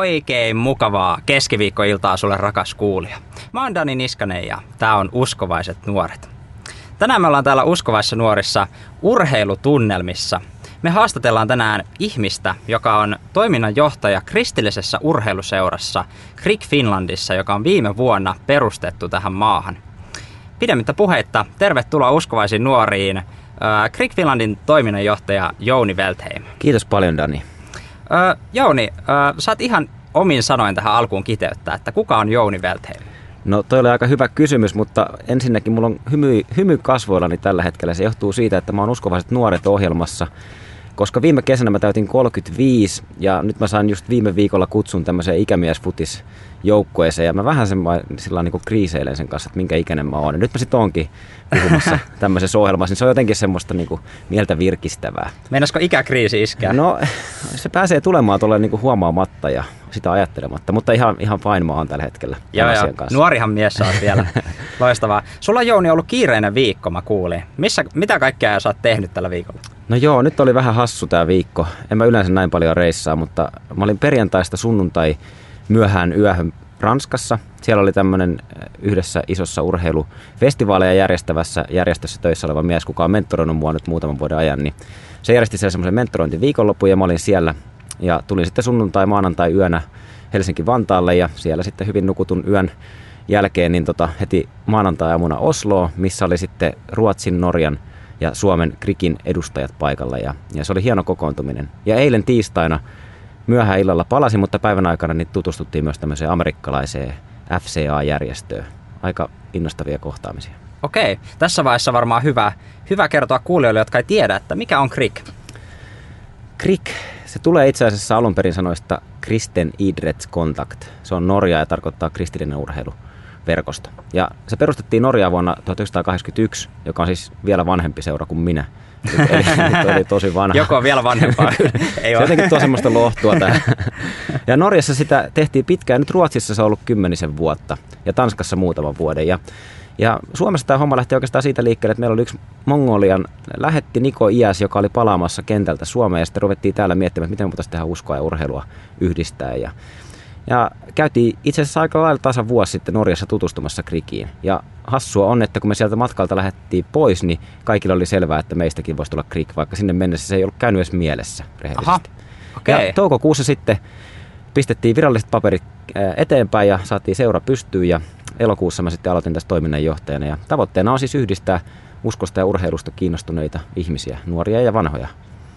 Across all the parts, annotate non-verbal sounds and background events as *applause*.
Oikein mukavaa keskiviikkoiltaa sulle rakas kuulija. Mä oon Dani Niskanen ja tää on Uskovaiset nuoret. Tänään me ollaan täällä Uskovaisissa nuorissa urheilutunnelmissa. Me haastatellaan tänään ihmistä, joka on toiminnanjohtaja kristillisessä urheiluseurassa Krik Finlandissa, joka on viime vuonna perustettu tähän maahan. Pidemmittä puheitta, tervetuloa Uskovaisiin nuoriin Krik Finlandin toiminnanjohtaja Jouni Veltheim. Kiitos paljon Dani. Öö, Jouni, öö, saat ihan omin sanoin tähän alkuun kiteyttää, että kuka on Jouni Veltheim? No toi oli aika hyvä kysymys, mutta ensinnäkin mulla on hymy, hymy kasvoillani tällä hetkellä. Se johtuu siitä, että mä oon uskovaiset nuoret ohjelmassa – koska viime kesänä mä täytin 35 ja nyt mä sain just viime viikolla kutsun tämmöiseen ikämiesfutis joukkueeseen ja mä vähän sen sillä niin kriiseilen sen kanssa, että minkä ikäinen mä oon. Ja nyt mä sitten onkin puhumassa *laughs* tämmöisessä ohjelmassa, niin se on jotenkin semmoista niin kuin mieltä virkistävää. Meinasko ikäkriisi iskeä? No se pääsee tulemaan tuolle niin huomaamatta ja sitä ajattelematta, mutta ihan, ihan fine mä oon tällä hetkellä joo, joo. kanssa. Nuorihan mies saa vielä. *laughs* Loistavaa. Sulla on Jouni ollut kiireinen viikko, mä kuulin. Missä, mitä kaikkea sä oot tehnyt tällä viikolla? No joo, nyt oli vähän hassu tämä viikko. En mä yleensä näin paljon reissaa, mutta mä olin perjantaista sunnuntai myöhään yöhön Ranskassa. Siellä oli tämmöinen eh, yhdessä isossa urheilufestivaaleja järjestävässä järjestössä töissä oleva mies, kuka on mentoroinut mua nyt muutaman vuoden ajan. Niin se järjesti siellä semmoisen mentorointiviikonlopun ja mä olin siellä. Ja tulin sitten sunnuntai, maanantai yönä Helsinki-Vantaalle ja siellä sitten hyvin nukutun yön jälkeen niin tota, heti maanantai-aamuna Osloa, missä oli sitten Ruotsin, Norjan – ja Suomen krikin edustajat paikalla ja, ja se oli hieno kokoontuminen. Ja eilen tiistaina myöhään illalla palasin, mutta päivän aikana niin tutustuttiin myös tämmöiseen amerikkalaiseen FCA-järjestöön. Aika innostavia kohtaamisia. Okei, tässä vaiheessa varmaan hyvä, hyvä kertoa kuulijoille, jotka ei tiedä, että mikä on KRIK? KRIK, se tulee itse asiassa alun perin sanoista Kristen Idrettskontakt. Se on Norja ja tarkoittaa kristillinen urheilu verkosto. Ja se perustettiin Norjaa vuonna 1981, joka on siis vielä vanhempi seura kuin minä. Eli *laughs* nyt oli tosi vanha. Joko on vielä vanhempaa. *laughs* Ei se jotenkin tuo semmoista lohtua tähän. Ja Norjassa sitä tehtiin pitkään. Nyt Ruotsissa se on ollut kymmenisen vuotta ja Tanskassa muutaman vuoden. Ja, ja Suomessa tämä homma lähti oikeastaan siitä liikkeelle, että meillä oli yksi Mongolian lähetti Niko Iäs, joka oli palaamassa kentältä Suomeen ja sitten ruvettiin täällä miettimään, että miten me voitaisiin tehdä uskoa ja urheilua yhdistää. Ja ja käytiin itse asiassa aika lailla tasan vuosi sitten Norjassa tutustumassa krikiin. Ja hassua on, että kun me sieltä matkalta lähdettiin pois, niin kaikilla oli selvää, että meistäkin voisi tulla krik, vaikka sinne mennessä se ei ollut käynyt edes mielessä rehellisesti. Aha. Okay. Ja toukokuussa sitten pistettiin viralliset paperit eteenpäin ja saatiin seura pystyyn ja elokuussa mä sitten aloitin tässä toiminnanjohtajana. Ja tavoitteena on siis yhdistää uskosta ja urheilusta kiinnostuneita ihmisiä, nuoria ja vanhoja.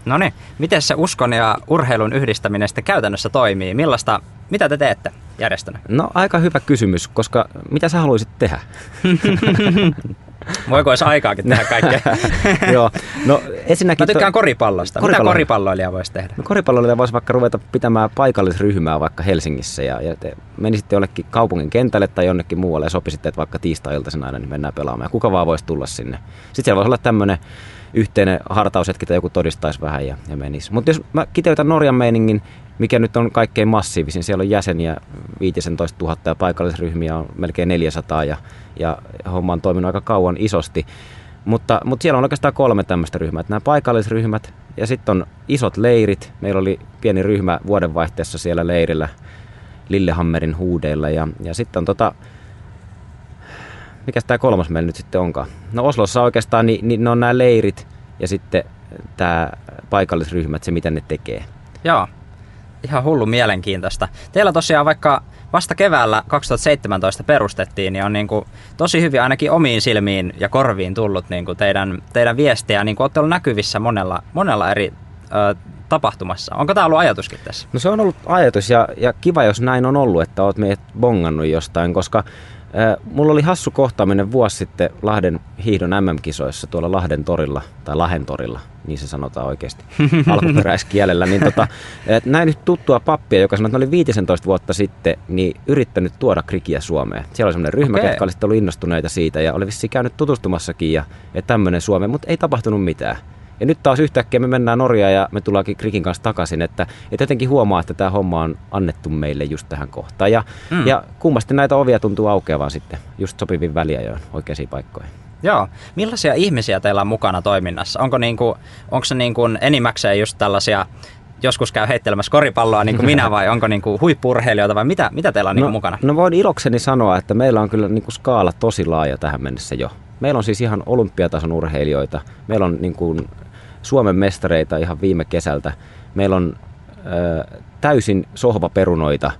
No niin, miten se uskon ja urheilun yhdistäminen sitten käytännössä toimii? Millaista mitä te teette järjestönä? No aika hyvä kysymys, koska mitä sä haluaisit tehdä? *laughs* Voiko olisi aikaakin tehdä kaikkea? *laughs* Joo. No, ensinnäkin Mä tykkään to... koripallosta. Koripallo... Mitä koripalloilija voisi tehdä? No, koripalloilija voisi vaikka ruveta pitämään paikallisryhmää vaikka Helsingissä ja, ja te menisitte jollekin kaupungin kentälle tai jonnekin muualle ja sopisitte, että vaikka tiistai-iltaisena aina niin mennään pelaamaan. Ja kuka vaan voisi tulla sinne. Sitten siellä voisi olla tämmöinen yhteinen hartaushetki tai joku todistaisi vähän ja, ja menisi. Mutta jos mä kiteytän Norjan meiningin, mikä nyt on kaikkein massiivisin. Siellä on jäseniä 15 000 ja paikallisryhmiä on melkein 400 ja, ja homma on toiminut aika kauan isosti. Mutta, mutta siellä on oikeastaan kolme tämmöistä ryhmää. Nämä paikallisryhmät ja sitten on isot leirit. Meillä oli pieni ryhmä vuodenvaihteessa siellä leirillä Lillehammerin huudeilla. Ja, ja sitten on tota, mikä tämä kolmas meillä nyt sitten onkaan? No Oslossa oikeastaan niin, niin ne on nämä leirit ja sitten tämä paikallisryhmät, se mitä ne tekee. Joo, ihan hullu mielenkiintoista. Teillä tosiaan vaikka vasta keväällä 2017 perustettiin, niin on niin kuin tosi hyvin ainakin omiin silmiin ja korviin tullut niin kuin teidän, teidän viestiä. Niin kuin olette ollut näkyvissä monella, monella eri tapahtumassa. Onko tämä ollut ajatuskin tässä? No se on ollut ajatus ja, ja kiva, jos näin on ollut, että olet meidät bongannut jostain, koska Mulla oli hassu kohtaaminen vuosi sitten Lahden hiihdon MM-kisoissa tuolla Lahden torilla, tai Lahen torilla, niin se sanotaan oikeasti *laughs* alkuperäiskielellä. Niin tota, näin nyt tuttua pappia, joka sanoi, että oli 15 vuotta sitten niin yrittänyt tuoda krikiä Suomeen. Siellä oli sellainen ryhmä, okay. jotka olisivat ollut innostuneita siitä ja oli vissiin käynyt tutustumassakin ja, ja tämmöinen Suomeen, mutta ei tapahtunut mitään. Ja nyt taas yhtäkkiä me mennään Norjaan ja me tullaankin Krikin kanssa takaisin, että, että jotenkin huomaa, että tämä homma on annettu meille just tähän kohtaan. Ja, mm. ja kummasti näitä ovia tuntuu aukeavan sitten just sopivin väliajoin oikeisiin paikkoihin. Joo. Millaisia ihmisiä teillä on mukana toiminnassa? Onko, niinku, onko se niinku enimmäkseen just tällaisia joskus käy heittelemässä koripalloa niin kuin *laughs* minä vai onko niin kuin huippurheilijoita vai mitä, mitä teillä on niin no, mukana? No voin ilokseni sanoa, että meillä on kyllä niin kuin skaala tosi laaja tähän mennessä jo. Meillä on siis ihan olympiatason urheilijoita. Meillä on niin kuin Suomen mestareita ihan viime kesältä. Meillä on ö, täysin sohvaperunoita.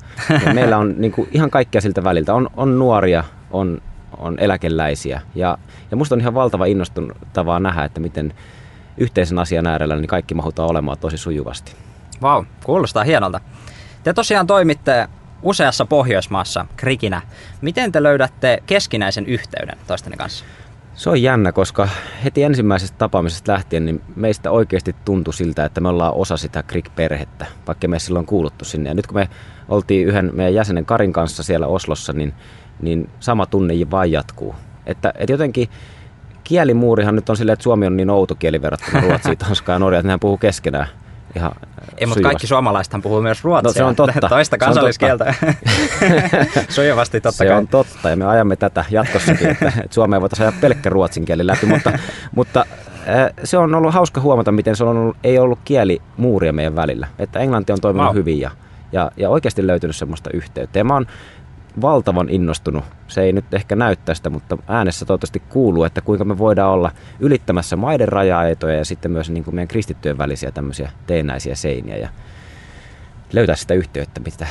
Ja *laughs* meillä on niin kuin ihan kaikkea siltä väliltä. On, on nuoria, on, on eläkeläisiä. Ja, ja musta on ihan valtava innostuttavaa nähdä, että miten yhteisen asian äärellä niin kaikki mahutaan olemaan tosi sujuvasti. Vau, wow, kuulostaa hienolta. Te tosiaan toimitte useassa Pohjoismaassa krikinä. Miten te löydätte keskinäisen yhteyden toistenne kanssa? Se on jännä, koska heti ensimmäisestä tapaamisesta lähtien niin meistä oikeasti tuntui siltä, että me ollaan osa sitä Krik-perhettä, vaikka me silloin kuuluttu sinne. Ja nyt kun me oltiin yhden meidän jäsenen Karin kanssa siellä Oslossa, niin, niin sama tunne vain jatkuu. Että, että jotenkin kielimuurihan nyt on silleen, että suomi on niin outo kieli verrattuna Ruotsiin, *laughs* Tanskaan ja Norjaan, että nehän puhuu keskenään ihan Ei, mutta kaikki suomalaisethan puhuu myös ruotsia. No, se on totta. Toista kansalliskieltä. *laughs* Sujuvasti totta se kai. Se on totta ja me ajamme tätä jatkossakin, että, *laughs* että Suomeen voitaisiin ajaa pelkkä ruotsin kieli läpi, mutta, *laughs* mutta se on ollut hauska huomata, miten se on ollut, ei ollut kielimuuria meidän välillä. Että englanti on toiminut wow. hyvin ja, ja, ja oikeasti löytynyt semmoista yhteyttä. Ja mä oon valtavan innostunut. Se ei nyt ehkä näyttää sitä, mutta äänessä toivottavasti kuuluu, että kuinka me voidaan olla ylittämässä maiden raja-aitoja ja sitten myös niin kuin meidän kristittyjen välisiä tämmöisiä teenäisiä seiniä ja löytää sitä yhteyttä, mitä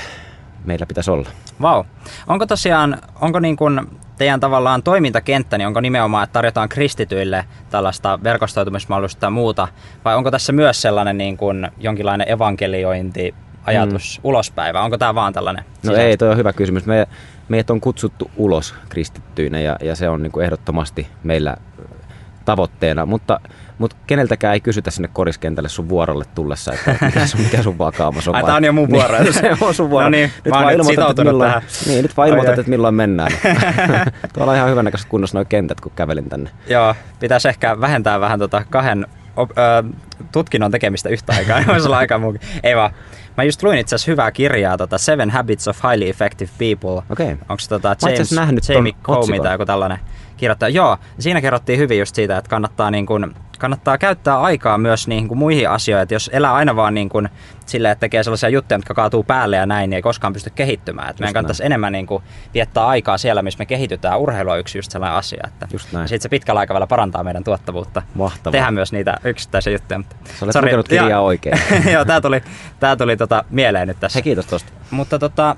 meillä pitäisi olla. Vau. Wow. Onko tosiaan, onko niin kuin teidän tavallaan toimintakenttä, niin onko nimenomaan, että tarjotaan kristityille tällaista verkostoitumismahdollisuutta ja muuta, vai onko tässä myös sellainen niin kuin jonkinlainen evankeliointi, ajatus mm. ulospäin, vai onko tämä vaan tällainen? No sisäistä? ei, toi on hyvä kysymys. Me, meidät on kutsuttu ulos kristittyinä ja, ja se on niin kuin ehdottomasti meillä tavoitteena, mutta, mutta keneltäkään ei kysytä sinne koriskentälle sun vuorolle tullessa, että *laughs* mikä sun, mikä sun vakaamus on. Ai, tämä on jo mun vuoro. Niin, *laughs* se on sun vuoro. No niin, nyt vaan nyt että milloin, tähän. Niin, nyt vaan ilmoitat, että milloin mennään. *laughs* Tuolla on ihan hyvänäköiset kunnossa nuo kentät, kun kävelin tänne. Joo, pitäisi ehkä vähentää vähän tota kahden op, ö, tutkinnon tekemistä yhtä aikaa. Voisi olla aika muukin. Ei vaan. Mä just luin itse asiassa hyvää kirjaa, tota Seven Habits of Highly Effective People. Okay. Onko se tota James, Jamie Comey tai joku tällainen kirjoittaja? Joo, siinä kerrottiin hyvin just siitä, että kannattaa niin kun kannattaa käyttää aikaa myös niin kuin muihin asioihin. Että jos elää aina vaan niin kuin silleen, että tekee sellaisia juttuja, jotka kaatuu päälle ja näin, niin ei koskaan pysty kehittymään. Että meidän kannattaisi enemmän niin kuin viettää aikaa siellä, missä me kehitytään. Urheilu on yksi just sellainen asia. Että sitten se pitkällä aikavälillä parantaa meidän tuottavuutta. Mahtavaa. Tehdään myös niitä yksittäisiä juttuja. Mutta, Sä olet lukenut kirjaa ja, oikein. *laughs* joo, tää tuli, tää tuli tota mieleen nyt tässä. He kiitos tosta. Mutta tota,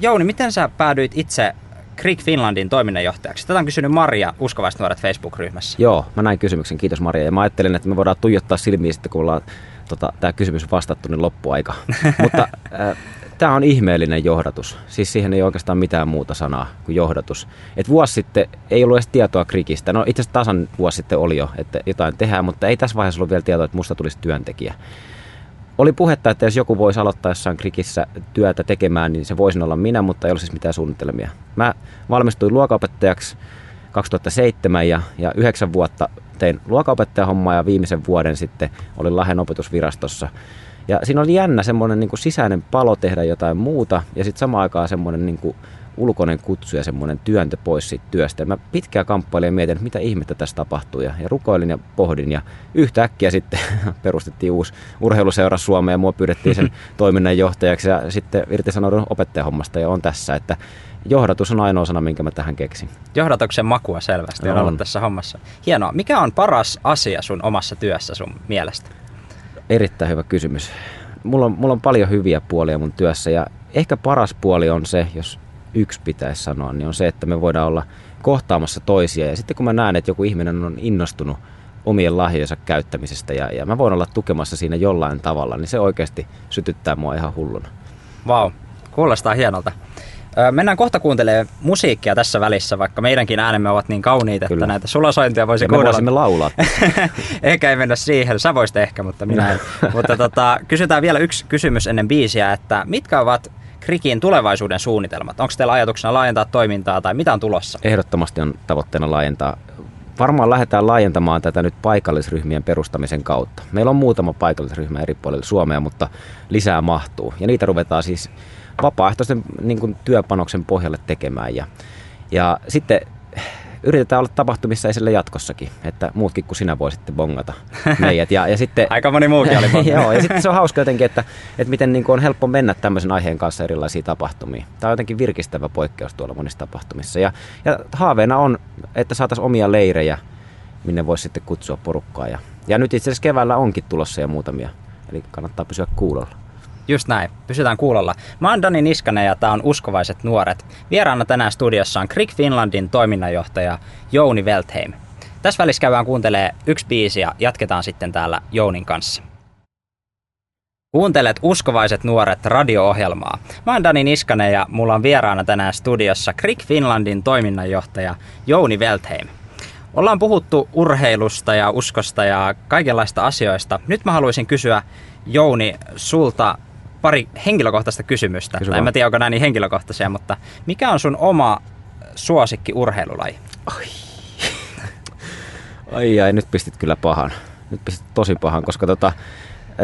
Jouni, miten sä päädyit itse Creek Finlandin toiminnanjohtajaksi? Tätä on kysynyt Maria Uskovaiset nuoret Facebook-ryhmässä. Joo, mä näin kysymyksen. Kiitos Maria. Ja mä ajattelin, että me voidaan tuijottaa silmiin sitten, kun ollaan tota, tämä kysymys vastattu, niin loppuaika. *laughs* Mutta äh, tämä on ihmeellinen johdatus. Siis siihen ei oikeastaan mitään muuta sanaa kuin johdatus. Et vuosi sitten ei ollut edes tietoa Krikistä. No itse asiassa tasan vuosi sitten oli jo, että jotain tehdään, mutta ei tässä vaiheessa ollut vielä tietoa, että musta tulisi työntekijä. Oli puhetta, että jos joku voisi aloittaa jossain krikissä työtä tekemään, niin se voisi olla minä, mutta ei ole siis mitään suunnitelmia. Mä valmistuin luokaopettajaksi 2007 ja, ja yhdeksän vuotta tein luokaopettajahommaa ja viimeisen vuoden sitten olin Lahden opetusvirastossa. Ja siinä oli jännä semmoinen niin sisäinen palo tehdä jotain muuta ja sitten samaan aikaan semmoinen niin kuin ulkoinen kutsu ja semmoinen työntö pois siitä työstä. Ja mä pitkään kamppailin ja mietin, että mitä ihmettä tässä tapahtuu. Ja, ja rukoilin ja pohdin ja yhtäkkiä sitten *laughs* perustettiin uusi urheiluseura Suomeen ja mua pyydettiin sen *laughs* toiminnanjohtajaksi ja sitten irtisanoudun opettajahommasta ja on tässä. Että johdatus on ainoa sana, minkä mä tähän keksin. Johdatuksen makua selvästi on, on ollut tässä hommassa. Hienoa. Mikä on paras asia sun omassa työssä sun mielestä? Erittäin hyvä kysymys. Mulla on, mulla on paljon hyviä puolia mun työssä ja ehkä paras puoli on se, jos yksi pitäisi sanoa, niin on se, että me voidaan olla kohtaamassa toisia. Ja sitten kun mä näen, että joku ihminen on innostunut omien lahjojensa käyttämisestä ja, ja mä voin olla tukemassa siinä jollain tavalla, niin se oikeasti sytyttää mua ihan hulluna. Vau, wow. kuulostaa hienolta. Mennään kohta kuuntelemaan musiikkia tässä välissä, vaikka meidänkin äänemme ovat niin kauniita, Kyllä. että näitä sulosointia voisi ja kuunnella. me voisimme laulaa. *laughs* ehkä ei mennä siihen, sä voisit ehkä, mutta minä en. *laughs* mutta tota, kysytään vielä yksi kysymys ennen biisiä, että mitkä ovat Krikin tulevaisuuden suunnitelmat? Onko teillä ajatuksena laajentaa toimintaa tai mitä on tulossa? Ehdottomasti on tavoitteena laajentaa. Varmaan lähdetään laajentamaan tätä nyt paikallisryhmien perustamisen kautta. Meillä on muutama paikallisryhmä eri puolilla Suomea, mutta lisää mahtuu. Ja niitä ruvetaan siis vapaaehtoisen niin kuin työpanoksen pohjalle tekemään. Ja, ja sitten yritetään olla tapahtumissa esille jatkossakin, että muutkin kuin sinä voisitte bongata *laughs* meidät. Ja, ja sitten, Aika moni muukin oli *laughs* Joo, ja sitten se on hauska jotenkin, että, että miten niin kuin on helppo mennä tämmöisen aiheen kanssa erilaisiin tapahtumiin. Tämä on jotenkin virkistävä poikkeus tuolla monissa tapahtumissa. Ja, ja haaveena on, että saataisiin omia leirejä, minne voisi sitten kutsua porukkaa. Ja, ja nyt itse asiassa keväällä onkin tulossa jo muutamia, eli kannattaa pysyä kuulolla. Just näin, pysytään kuulolla. Mä oon Dani Niskanen ja tää on Uskovaiset nuoret. Vieraana tänään studiossa on Krik Finlandin toiminnanjohtaja Jouni Veltheim. Tässä välissä käydään kuuntelee yksi biisi ja jatketaan sitten täällä Jounin kanssa. Kuuntelet Uskovaiset nuoret radio-ohjelmaa. Mä oon Dani Niskanen ja mulla on vieraana tänään studiossa Krik Finlandin toiminnanjohtaja Jouni Veltheim. Ollaan puhuttu urheilusta ja uskosta ja kaikenlaista asioista. Nyt mä haluaisin kysyä Jouni sulta pari henkilökohtaista kysymystä. Kysy en mä tiedä, onko nämä niin henkilökohtaisia, mutta mikä on sun oma suosikki urheilulaji? Ai ai, nyt pistit kyllä pahan. Nyt pistit tosi pahan, koska tota,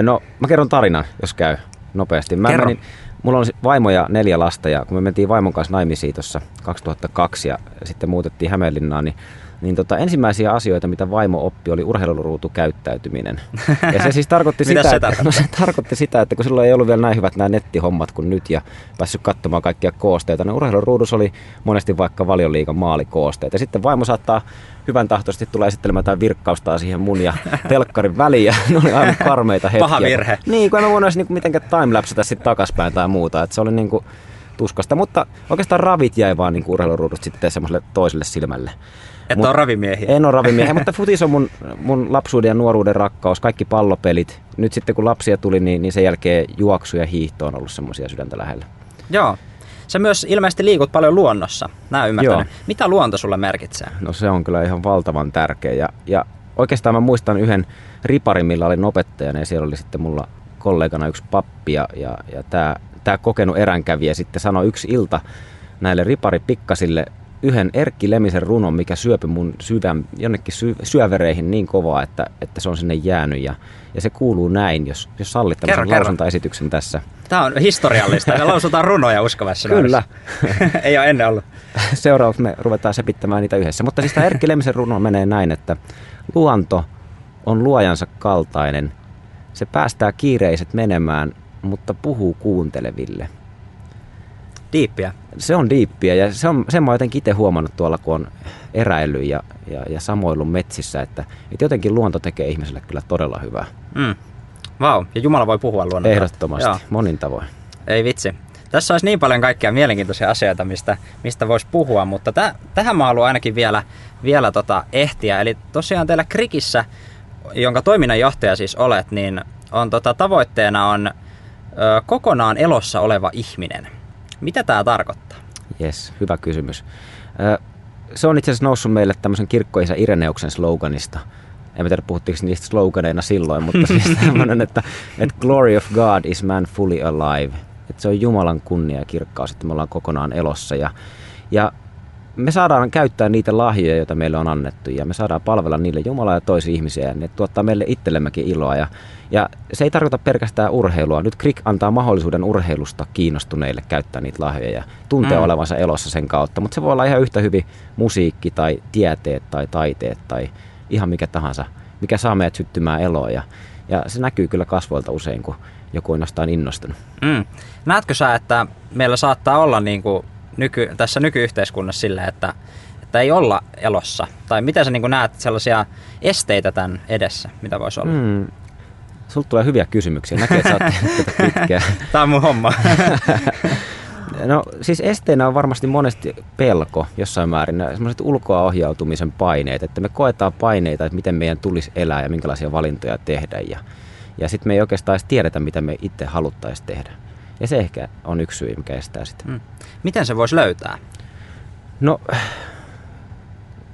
no mä kerron tarinan, jos käy nopeasti. Mä Kerro. menin, mulla on vaimo ja neljä lasta ja kun me mentiin vaimon kanssa naimisiin tuossa 2002 ja sitten muutettiin Hämeenlinnaan, niin niin tota, ensimmäisiä asioita, mitä vaimo oppi, oli urheiluruutu käyttäytyminen. *laughs* Ja se siis tarkoitti sitä, se että, no se tarkoitti sitä, että kun silloin ei ollut vielä näin hyvät nämä nettihommat kuin nyt ja päässyt katsomaan kaikkia koosteita, niin urheiluruudussa oli monesti vaikka valioliikan maalikoosteet. Ja sitten vaimo saattaa hyvän tahtoisesti tulla esittelemään jotain virkkaustaa siihen mun ja *laughs* telkkarin väliin ja ne oli aivan karmeita hetkiä. Paha virhe. Niin, kun en voinut niinku mitenkään timelapsata sitten takaspäin tai muuta. Et se oli niinku tuskasta, mutta oikeastaan ravit jäi vaan niinku urheiluruudusta sitten semmoiselle toiselle silmälle. Että Mut- on ravimiehiä. En ole ravimiehiä, *laughs* mutta futis on mun, mun lapsuuden ja nuoruuden rakkaus, kaikki pallopelit. Nyt sitten kun lapsia tuli, niin, niin sen jälkeen juoksu ja hiihto on ollut semmoisia sydäntä lähellä. Joo. Sä myös ilmeisesti liikut paljon luonnossa. Nää ymmärtänyt. Joo. Mitä luonto sulle merkitsee? No se on kyllä ihan valtavan tärkeä. Ja, ja oikeastaan mä muistan yhden riparin, millä olin opettajana ja siellä oli sitten mulla kollegana yksi pappi ja, ja, ja tämä tää kokenut eränkävijä sitten sanoi yksi ilta näille riparipikkasille yhden Erkki Lemisen runon, mikä syöpy mun sydän, jonnekin sy, syövereihin niin kovaa, että, että se on sinne jäänyt. Ja, ja se kuuluu näin, jos, jos sallit Kerro, tämmöisen kerro. lausuntaesityksen tässä. Tää on historiallista. Me lausutaan runoja uskovassa *laughs* Kyllä. *laughs* Ei ole ennen ollut. *laughs* Seuraavaksi me ruvetaan sepittämään niitä yhdessä. Mutta siis tämä Erkki Lemisen runo menee näin, että luonto on luojansa kaltainen. Se päästää kiireiset menemään, mutta puhuu kuunteleville. Diippiä. Se on diippiä ja se on, sen mä oon jotenkin itse huomannut tuolla, kun on eräily ja, ja, ja samoillut metsissä, että, että jotenkin luonto tekee ihmiselle kyllä todella hyvää. Mm. Vau, ja Jumala voi puhua luonnosta. Ehdottomasti, Joo. monin tavoin. Ei vitsi. Tässä olisi niin paljon kaikkia mielenkiintoisia asioita, mistä, mistä voisi puhua, mutta täh, tähän mä haluan ainakin vielä, vielä tota ehtiä. Eli tosiaan teillä Krikissä, jonka toiminnanjohtaja siis olet, niin on tota, tavoitteena on ö, kokonaan elossa oleva ihminen. Mitä tämä tarkoittaa? Yes, hyvä kysymys. Se on itse asiassa noussut meille tämmöisen kirkkoisä Ireneuksen sloganista. En tiedä, puhuttiinko niistä sloganeina silloin, mutta *laughs* siis tämmöinen, että, että glory of God is man fully alive. Että se on Jumalan kunnia ja kirkkaus, että me ollaan kokonaan elossa. Ja, ja me saadaan käyttää niitä lahjoja, joita meille on annettu, ja me saadaan palvella niille Jumalaa ja toisia ihmisiä, ja ne tuottaa meille itsellemmekin iloa. Ja, ja se ei tarkoita pelkästään urheilua. Nyt Krik antaa mahdollisuuden urheilusta kiinnostuneille käyttää niitä lahjoja ja tuntea Mm. olevansa elossa sen kautta. Mutta se voi olla ihan yhtä hyvin musiikki tai tieteet tai taiteet tai ihan mikä tahansa, mikä saa meidät syttymään eloon. Ja, ja se näkyy kyllä kasvoilta usein, kun joku on jostain innostunut. Mm. Näetkö sä, että meillä saattaa olla niin kuin nyky, tässä nykyyhteiskunnassa sille, että, että ei olla elossa? Tai miten sä niin kuin näet sellaisia esteitä tämän edessä, mitä voisi olla? Mm. Sulta tulee hyviä kysymyksiä. Näkee, että sä oot *laughs* tätä pitkään. *laughs* Tämä on mun homma. *laughs* No siis esteenä on varmasti monesti pelko jossain määrin, semmoiset ulkoa ohjautumisen paineet, että me koetaan paineita, että miten meidän tulisi elää ja minkälaisia valintoja tehdä ja, ja sitten me ei oikeastaan edes tiedetä, mitä me itse haluttaisiin tehdä. Ja se ehkä on yksi syy, mikä estää sitä. Mm. Miten se voisi löytää? No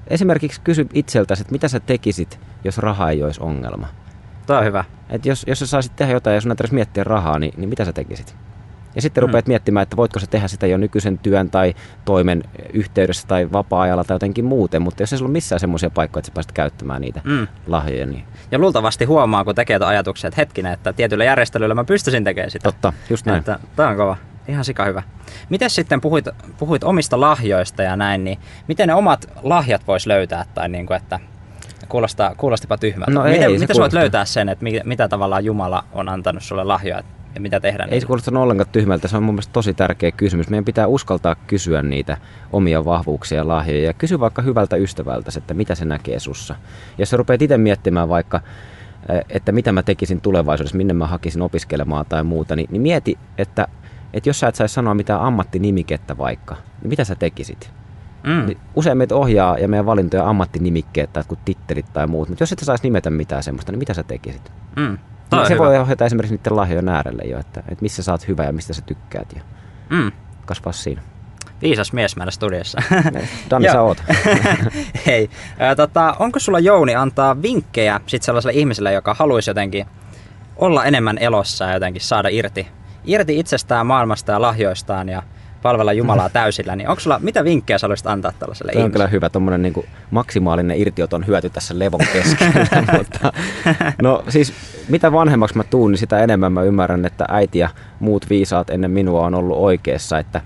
esimerkiksi kysy itseltäsi, että mitä sä tekisit, jos raha ei olisi ongelma. Tuo on hyvä. Et jos, jos sä saisit tehdä jotain ja sun ei miettiä rahaa, niin, niin mitä sä tekisit? Ja sitten Mm. rupeat miettimään, että voitko sä tehdä sitä jo nykyisen työn tai toimen yhteydessä tai vapaa-ajalla tai jotenkin muuten, mutta jos ei sulla ole missään semmoisia paikkoja, että sä pääset käyttämään niitä Mm. lahjoja, niin Ja luultavasti huomaa, kun tekee tuon ajatuksen, että hetkinen, että tietyllä järjestelyllä mä pystyisin tekemään sitä. totta, just näin. Että, tämä on kova. Ihan sika hyvä. Miten sitten puhuit, puhuit omista lahjoista ja näin, niin miten ne omat lahjat vois löytää tai niin kuin, että kuulostaa, kuulostipa tyhmältä. No miten ei, se miten voit löytää sen, että mitä, mitä tavallaan Jumala on antanut sulle lahjoja ja mitä tehdä? Ei se kuulosta ollenkaan tyhmältä, se on mun mielestä tosi tärkeä kysymys. Meidän pitää uskaltaa kysyä niitä omia vahvuuksia ja lahjoja ja kysy vaikka hyvältä ystävältä, että mitä se näkee sussa. Jos sä rupeat itse miettimään vaikka, eh, että mitä mä tekisin tulevaisuudessa, minne mä hakisin opiskelemaan tai muuta, niin, niin mieti, että, että jos sä et saisi sanoa mitään ammattinimikettä vaikka, niin mitä sä tekisit? Mm. Niin Usein meitä ohjaa ja meidän valintoja ammattinimikkeet tai tittelit tai muut, mutta jos et sä saisi nimetä mitään semmoista, niin mitä sä tekisit? Mm. On se hyvä. voi ohjata esimerkiksi niiden lahjojen äärelle jo, että, että missä sä oot hyvä ja mistä sä tykkäät ja Mm. kasvaa siinä. Viisas mies meillä studiossa. Danni, *laughs* sä Joo. oot. *laughs* Hei, ää, tota, onko sulla Jouni antaa vinkkejä sit sellaiselle ihmiselle, joka haluaisi jotenkin olla enemmän elossa ja jotenkin saada irti, irti itsestään, maailmasta ja lahjoistaan ja palvella Jumalaa täysillä, niin onko sulla, mitä vinkkejä sä haluaisit antaa tällaiselle Tämä on ihmiselle? kyllä hyvä, tuommoinen niin maksimaalinen irtioton hyöty tässä levon keskellä. *laughs* mutta, no siis mitä vanhemmaksi mä tuun, niin sitä enemmän mä ymmärrän, että äiti ja muut viisaat ennen minua on ollut oikeassa, että,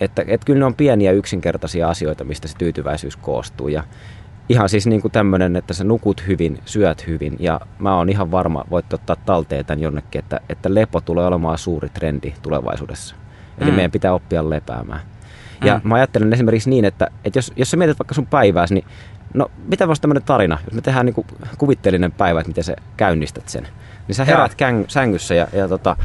että, että kyllä ne on pieniä yksinkertaisia asioita, mistä se tyytyväisyys koostuu. Ja ihan siis niin kuin tämmöinen, että sä nukut hyvin, syöt hyvin ja mä oon ihan varma, voit ottaa talteen tämän jonnekin, että, että lepo tulee olemaan suuri trendi tulevaisuudessa. Eli Mm. meidän pitää oppia lepäämään. Ja Mm. mä ajattelen esimerkiksi niin, että, että jos, jos sä mietit vaikka sun päivääsi, niin no mitä voisi tämmöinen tarina, jos me tehdään niin kuvitteellinen päivä, että miten sä käynnistät sen. Niin sä herät käng, sängyssä ja, ja tota,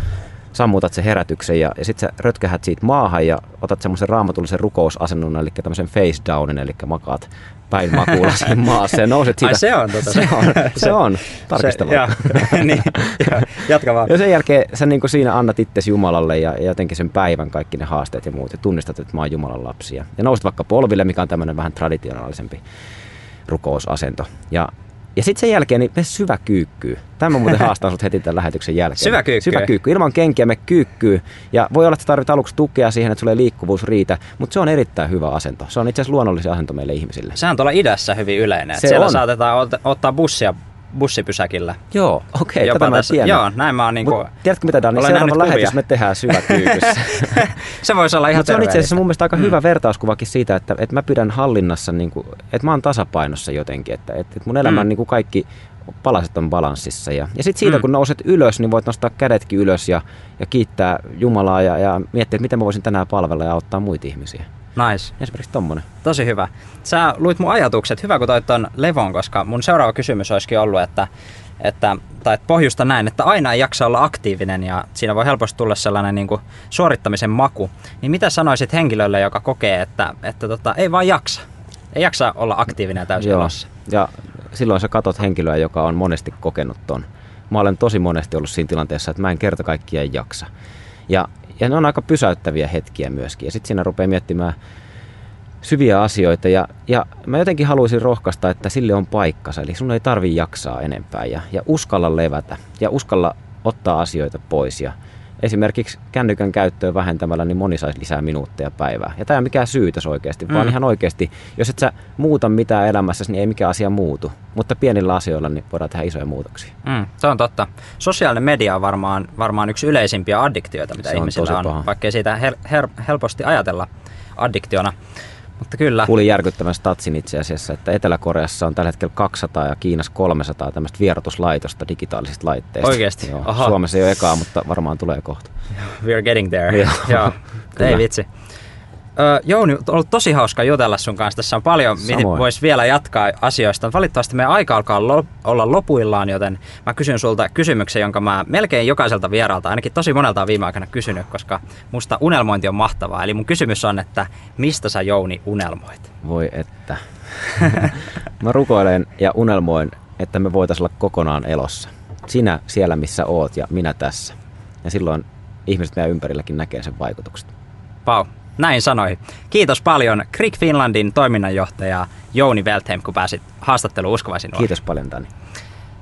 sammutat sen herätyksen ja, ja sitten sä rötkähät siitä maahan ja otat semmoisen raamatullisen rukousasennon, eli tämmöisen face downin, eli makaat päin makuulla *laughs* siinä maassa ja nouset siitä. Ai se on tota se on, *laughs* se on. Tarkista Se, vaan. *laughs* niin, joo, jatka vaan. Ja sen jälkeen sä niin siinä annat itsesi Jumalalle ja, ja jotenkin sen päivän kaikki ne haasteet ja muut ja tunnistat, että mä oon Jumalan lapsi. Ja, ja nouset vaikka polville, mikä on tämmöinen vähän traditionaalisempi rukousasento. Ja, ja sitten sen jälkeen niin me syvä kyykkyy. Tämä mä muuten *laughs* haastan sut heti tämän lähetyksen jälkeen. Syvä kyykkyy. Syvä kyykkyy. Ilman kenkiä me kyykkyy. Ja voi olla, että tarvit aluksi tukea siihen, että sulle liikkuvuus riitä, mutta se on erittäin hyvä asento. Se on itse asiassa luonnollinen asento meille ihmisille. Sehän on tuolla idässä hyvin yleinen. Se siellä on. saatetaan ot- ottaa bussia bussipysäkillä. Joo, okei, Jopa tätä mä tässä- tiennyt. Joo, näin mä oon niinku... Mut tiedätkö mitä Dani, seuraava lähetys kuvia. me tehdään syvä kyykyssä. *laughs* se voisi olla ihan se on itse asiassa mun mielestä aika hyvä vertauskuvakin siitä, että, että mä pidän hallinnassa, niin kuin, että mä oon tasapainossa jotenkin, että, että, että mun elämän Mm. niin kuin kaikki palaset on balanssissa. Ja, ja sitten siitä, Mm. kun nouset ylös, niin voit nostaa kädetkin ylös ja, ja kiittää Jumalaa ja, ja miettiä, että miten mä voisin tänään palvella ja auttaa muita ihmisiä. Nice. Esimerkiksi tommonen. Tosi hyvä. Sä luit mun ajatukset. Hyvä, kun toit ton levon, koska mun seuraava kysymys olisikin ollut, että, että tai että pohjusta näin, että aina ei jaksa olla aktiivinen ja siinä voi helposti tulla sellainen niin kuin suorittamisen maku. Niin mitä sanoisit henkilölle, joka kokee, että, että tota, ei vaan jaksa? Ei jaksa olla aktiivinen täysin Joo. elossa. Ja silloin sä katot henkilöä, joka on monesti kokenut ton. Mä olen tosi monesti ollut siinä tilanteessa, että mä en kerta kaikkiaan jaksa. Ja, ja ne on aika pysäyttäviä hetkiä myöskin. Ja sitten siinä rupeaa miettimään syviä asioita. Ja, ja mä jotenkin haluaisin rohkaista, että sille on paikkansa. Eli sun ei tarvi jaksaa enempää. Ja, ja uskalla levätä. Ja uskalla ottaa asioita pois. Ja esimerkiksi kännykän käyttöä vähentämällä, niin moni saisi lisää minuutteja päivää. Ja tämä ei ole mikään syytös oikeasti, vaan Mm. ihan oikeasti, jos et sä muuta mitään elämässä, niin ei mikään asia muutu. Mutta pienillä asioilla niin voidaan tehdä isoja muutoksia. Mm, se on totta. Sosiaalinen media on varmaan, varmaan yksi yleisimpiä addiktioita, mitä Se on ihmisillä on, paha. vaikkei siitä hel- her- helposti ajatella addiktiona. Mutta kyllä, Kuulin järkyttävän statsin itse asiassa, että Etelä-Koreassa on tällä hetkellä 200 ja Kiinassa 300 tämmöistä vierotuslaitosta digitaalisista laitteista. Oikeesti? Joo. Aha. Suomessa ei ole ekaa, mutta varmaan tulee kohta. we're getting there. Joo. Joo. *laughs* Ei vitsi. Jouni, on ollut tosi hauska jutella sun kanssa. Tässä on paljon, Samoin. voisi vielä jatkaa asioista. Valitettavasti meidän aika alkaa lo- olla lopuillaan, joten mä kysyn sulta kysymyksen, jonka mä melkein jokaiselta vieraalta, ainakin tosi monelta on viime aikana kysynyt, koska musta unelmointi on mahtavaa. Eli mun kysymys on, että mistä sä Jouni unelmoit? Voi että. *laughs* Mä rukoilen ja unelmoin, että me voitaisiin olla kokonaan elossa. Sinä siellä, missä oot ja minä tässä. Ja silloin ihmiset meidän ympärilläkin näkee sen vaikutukset. Pau, näin sanoi. Kiitos paljon Krieg Finlandin toiminnanjohtaja Jouni Weltheim, kun pääsit haastatteluun uskovaisin. Kiitos paljon, Dani.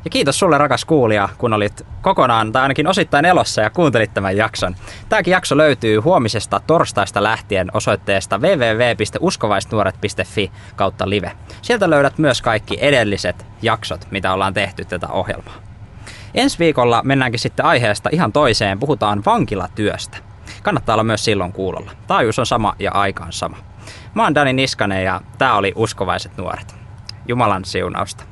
Ja kiitos sulle rakas kuulija, kun olit kokonaan tai ainakin osittain elossa ja kuuntelit tämän jakson. Tämäkin jakso löytyy huomisesta torstaista lähtien osoitteesta www.uskovaisnuoret.fi kautta live. Sieltä löydät myös kaikki edelliset jaksot, mitä ollaan tehty tätä ohjelmaa. Ensi viikolla mennäänkin sitten aiheesta ihan toiseen, puhutaan vankilatyöstä. Kannattaa olla myös silloin kuulolla. Taajuus on sama ja aika on sama. Mä oon Dani Niskanen ja tää oli Uskovaiset nuoret. Jumalan siunausta.